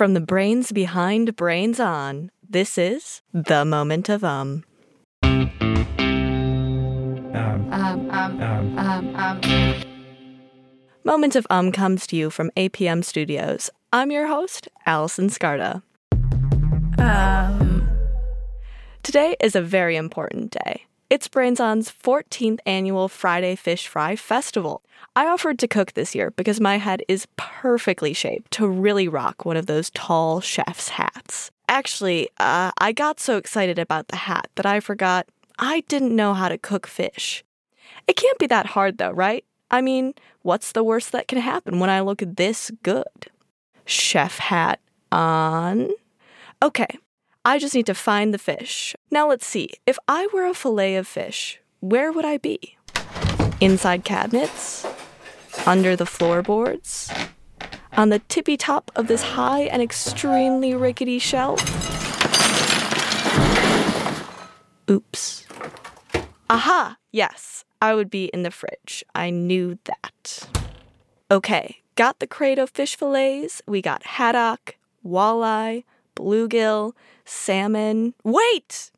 From the brains behind Brains On, this is The Moment of Um. Um, Um, um, um, um. Moment of Um comes to you from APM Studios. I'm your host, Allison Scarda. Um, Today is a very important day. It's Brains On's 14th annual Friday Fish Fry Festival. I offered to cook this year because my head is perfectly shaped to really rock one of those tall chef's hats. Actually, uh, I got so excited about the hat that I forgot I didn't know how to cook fish. It can't be that hard though, right? I mean, what's the worst that can happen when I look this good? Chef hat on. Okay, I just need to find the fish. Now let's see. If I were a fillet of fish, where would I be? Inside cabinets? Under the floorboards? On the tippy top of this high and extremely rickety shelf? Oops. Aha! Yes, I would be in the fridge. I knew that. Okay, got the crate of fish fillets. We got haddock, walleye, bluegill, salmon. Wait!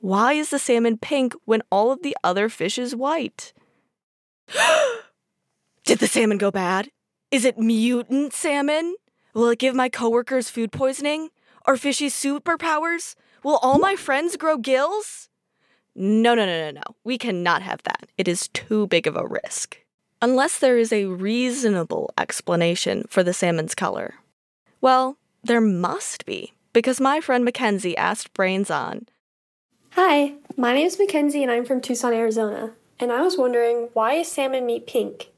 Why is the salmon pink when all of the other fish is white? Did the salmon go bad? Is it mutant salmon? Will it give my coworkers food poisoning? Are fishy superpowers? Will all my friends grow gills? No, no, no, no, no. We cannot have that. It is too big of a risk. Unless there is a reasonable explanation for the salmon's color. Well, there must be, because my friend Mackenzie asked Brains on. Hi, my name is Mackenzie and I'm from Tucson, Arizona. And I was wondering why is salmon meat pink?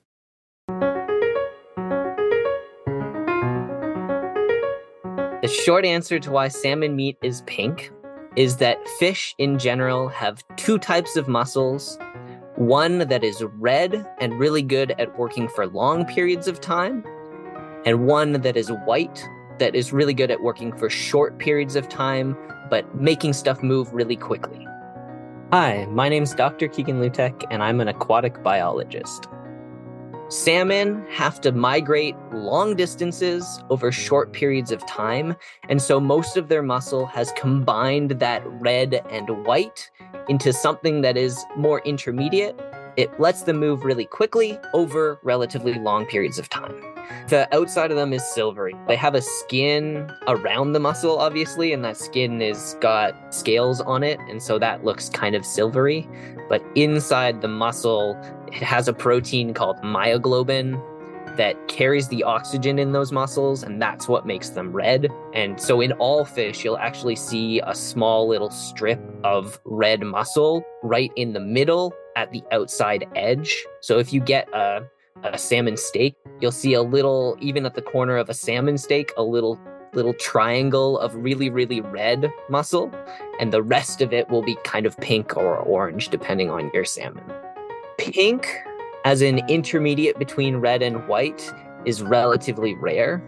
The short answer to why salmon meat is pink is that fish in general have two types of muscles one that is red and really good at working for long periods of time, and one that is white that is really good at working for short periods of time, but making stuff move really quickly. Hi, my name's Dr. Keegan Lutek, and I'm an aquatic biologist. Salmon have to migrate long distances over short periods of time, and so most of their muscle has combined that red and white into something that is more intermediate. It lets them move really quickly over relatively long periods of time. The outside of them is silvery. They have a skin around the muscle, obviously, and that skin is got scales on it, and so that looks kind of silvery. But inside the muscle, it has a protein called myoglobin that carries the oxygen in those muscles, and that's what makes them red. And so, in all fish, you'll actually see a small little strip of red muscle right in the middle at the outside edge. So, if you get a, a salmon steak, you'll see a little, even at the corner of a salmon steak, a little little triangle of really really red muscle and the rest of it will be kind of pink or orange depending on your salmon pink as an intermediate between red and white is relatively rare.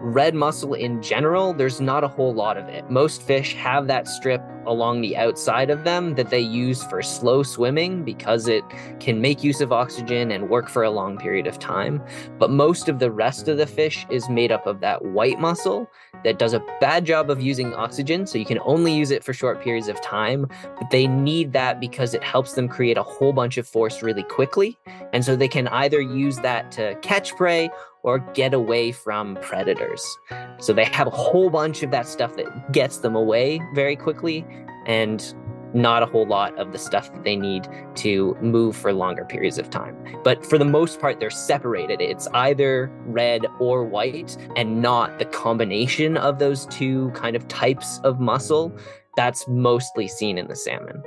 Red muscle in general, there's not a whole lot of it. Most fish have that strip along the outside of them that they use for slow swimming because it can make use of oxygen and work for a long period of time. But most of the rest of the fish is made up of that white muscle that does a bad job of using oxygen, so you can only use it for short periods of time. But they need that because it helps them create a whole bunch of force really quickly. And so they can either use that to catch prey or get away from predators. So they have a whole bunch of that stuff that gets them away very quickly and not a whole lot of the stuff that they need to move for longer periods of time. But for the most part, they're separated. It's either red or white and not the combination of those two kind of types of muscle that's mostly seen in the salmon.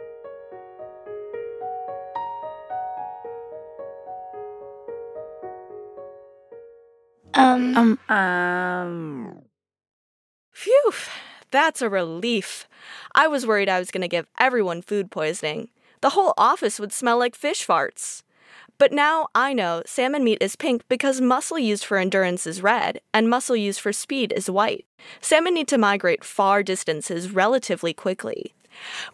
Um, um, um, Phew, that's a relief. I was worried I was going to give everyone food poisoning. The whole office would smell like fish farts. But now I know salmon meat is pink because muscle used for endurance is red and muscle used for speed is white. Salmon need to migrate far distances relatively quickly.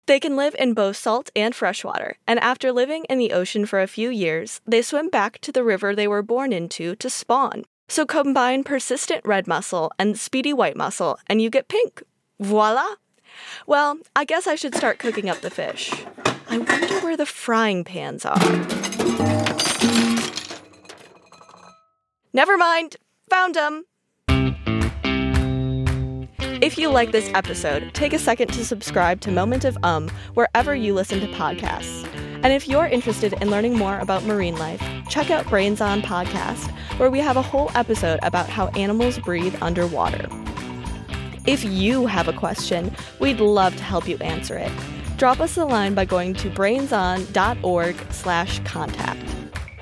They can live in both salt and freshwater, and after living in the ocean for a few years, they swim back to the river they were born into to spawn. So combine persistent red muscle and speedy white muscle, and you get pink. Voila! Well, I guess I should start cooking up the fish. I wonder where the frying pans are. Never mind, found them. If you like this episode, take a second to subscribe to Moment of Um wherever you listen to podcasts. And if you're interested in learning more about marine life, check out Brains On Podcast, where we have a whole episode about how animals breathe underwater. If you have a question, we'd love to help you answer it. Drop us a line by going to brainson.org slash contact.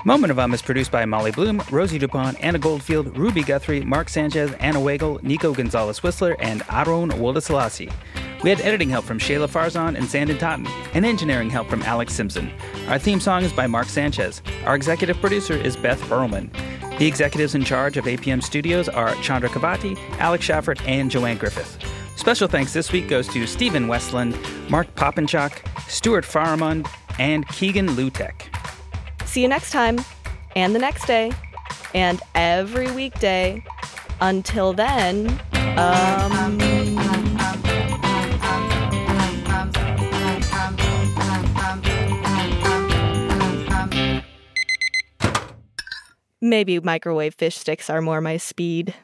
Moment of Um is produced by Molly Bloom, Rosie Dupont, Anna Goldfield, Ruby Guthrie, Marc Sanchez, Anna Weggel, Nico Gonzalez Wisler, and Aron Woldeslassie. We had editing help from Shahla Farzan and Sanden Totten, and engineering help from Alex Simpson. Our theme song is by Marc Sanchez. Our executive producer is Beth Earlman. The executives in charge of APM Studios are Chandra Kavati, Alex Schaffert, and Joanne Griffith. Special thanks this week goes to Stephen Westland, Mark Poppinchuk, Stuart Faramund, and Keegan Lutek. See you next time, and the next day, and every weekday. Until then, um. Maybe microwave fish sticks are more my speed.